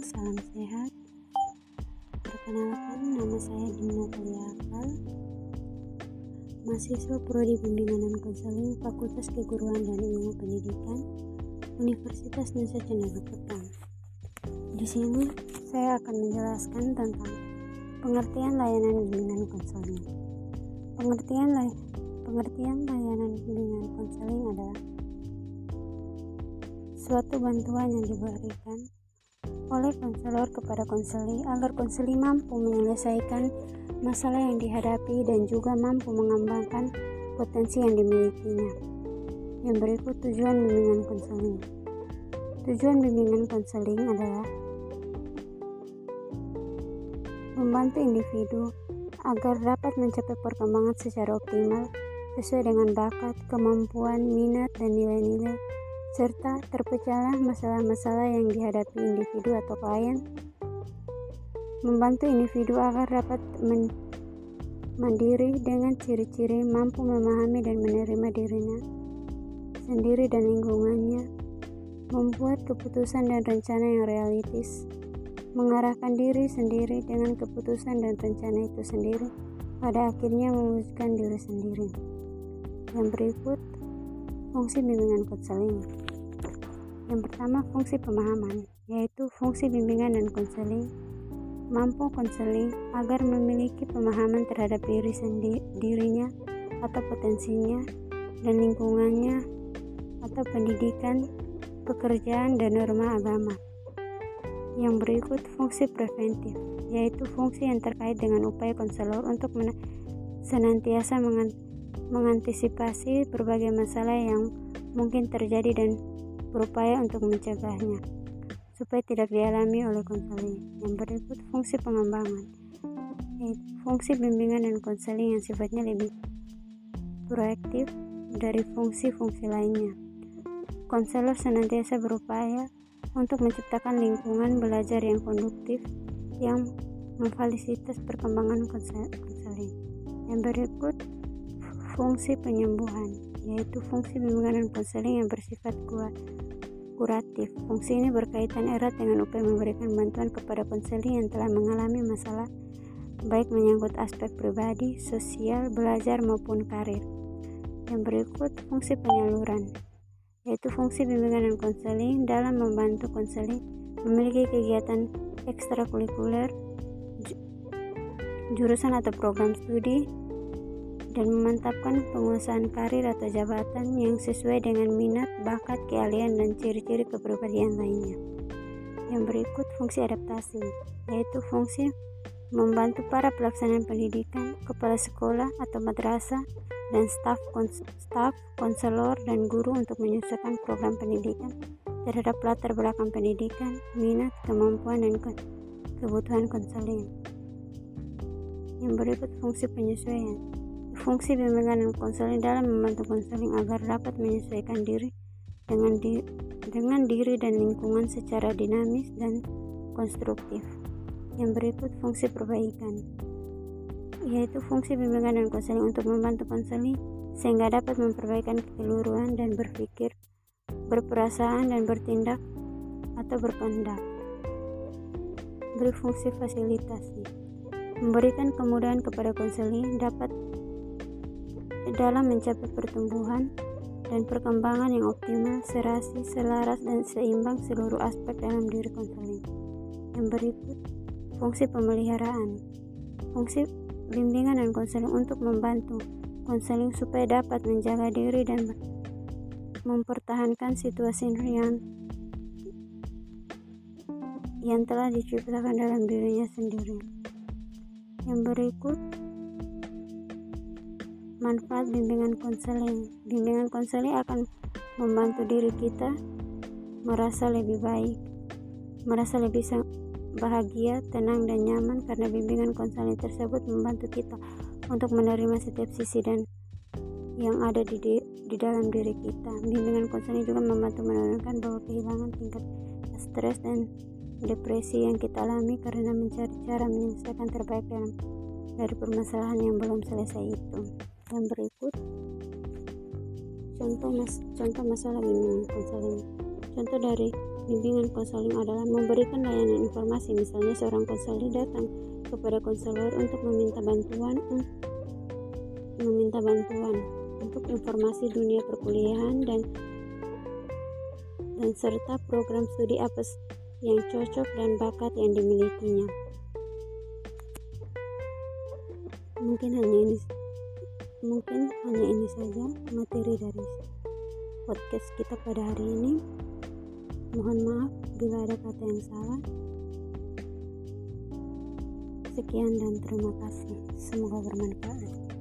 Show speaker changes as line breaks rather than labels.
salam sehat. Perkenalkan, nama saya Dina Kuliakal, mahasiswa Prodi Bimbingan dan Konseling Fakultas Keguruan dan Ilmu Pendidikan Universitas Nusa Cendana Petang. Di sini, saya akan menjelaskan tentang pengertian layanan bimbingan konseling. Pengertian, lay pengertian layanan bimbingan konseling adalah suatu bantuan yang diberikan oleh konselor kepada konseli agar konseli mampu menyelesaikan masalah yang dihadapi dan juga mampu mengembangkan potensi yang dimilikinya. Yang berikut tujuan bimbingan konseling. Tujuan bimbingan konseling adalah membantu individu agar dapat mencapai perkembangan secara optimal sesuai dengan bakat, kemampuan, minat, dan nilai-nilai serta terpecahlah masalah-masalah yang dihadapi individu atau klien, membantu individu agar dapat men mandiri dengan ciri-ciri mampu memahami dan menerima dirinya sendiri dan lingkungannya, membuat keputusan dan rencana yang realistis, mengarahkan diri sendiri dengan keputusan dan rencana itu sendiri, pada akhirnya mewujudkan diri sendiri. Yang berikut Fungsi bimbingan konseling. Yang pertama, fungsi pemahaman, yaitu fungsi bimbingan dan konseling mampu konseling agar memiliki pemahaman terhadap diri sendiri dirinya atau potensinya dan lingkungannya atau pendidikan, pekerjaan, dan norma agama. Yang berikut fungsi preventif, yaitu fungsi yang terkait dengan upaya konselor untuk senantiasa mengantisipasi mengantisipasi berbagai masalah yang mungkin terjadi dan berupaya untuk mencegahnya supaya tidak dialami oleh konseling. Yang berikut fungsi pengembangan, fungsi bimbingan dan konseling yang sifatnya lebih proaktif dari fungsi-fungsi lainnya. Konselor senantiasa berupaya untuk menciptakan lingkungan belajar yang konduktif yang memfasilitas perkembangan konseling. Yang berikut fungsi penyembuhan, yaitu fungsi bimbingan dan konseling yang bersifat kuat kuratif. Fungsi ini berkaitan erat dengan upaya memberikan bantuan kepada konseling yang telah mengalami masalah baik menyangkut aspek pribadi, sosial, belajar maupun karir. Yang berikut fungsi penyaluran, yaitu fungsi bimbingan dan konseling dalam membantu konseling memiliki kegiatan ekstrakurikuler, jurusan atau program studi dan memantapkan penguasaan karir atau jabatan yang sesuai dengan minat, bakat, keahlian, dan ciri-ciri kepribadian lainnya. Yang berikut fungsi adaptasi, yaitu fungsi membantu para pelaksana pendidikan, kepala sekolah atau madrasah, dan staf, kons staf, konselor, dan guru untuk menyesuaikan program pendidikan terhadap latar belakang pendidikan, minat, kemampuan, dan ke kebutuhan konseling. Yang berikut fungsi penyesuaian, Fungsi bimbingan dan konseling dalam membantu konseling agar dapat menyesuaikan diri dengan, di, dengan diri dan lingkungan secara dinamis dan konstruktif. Yang berikut fungsi perbaikan, yaitu fungsi bimbingan dan konseling untuk membantu konseling sehingga dapat memperbaikan keseluruhan dan berpikir, berperasaan dan bertindak atau berkehendak. Berfungsi fasilitasi, memberikan kemudahan kepada konseling dapat dalam mencapai pertumbuhan dan perkembangan yang optimal, serasi, selaras, dan seimbang seluruh aspek dalam diri konseling. Yang berikut, fungsi pemeliharaan. Fungsi bimbingan dan konseling untuk membantu konseling supaya dapat menjaga diri dan mempertahankan situasi yang yang telah diciptakan dalam dirinya sendiri. Yang berikut Manfaat bimbingan konseling. Bimbingan konseling akan membantu diri kita merasa lebih baik, merasa lebih bahagia, tenang, dan nyaman karena bimbingan konseling tersebut membantu kita untuk menerima setiap sisi dan yang ada di, di, di dalam diri kita. Bimbingan konseling juga membantu menurunkan bahwa kehilangan tingkat stres dan depresi yang kita alami karena mencari cara menyelesaikan terbaik dalam dari permasalahan yang belum selesai itu yang berikut. Contoh mas contoh masalah bimbingan konseling. Contoh dari bimbingan konseling adalah memberikan layanan informasi misalnya seorang konselor datang kepada konselor untuk meminta bantuan meminta bantuan untuk informasi dunia perkuliahan dan dan serta program studi apa yang cocok dan bakat yang dimilikinya. Mungkin hanya ini mungkin hanya ini saja materi dari podcast kita pada hari ini. Mohon maaf bila ada kata yang salah. Sekian dan terima kasih. Semoga bermanfaat.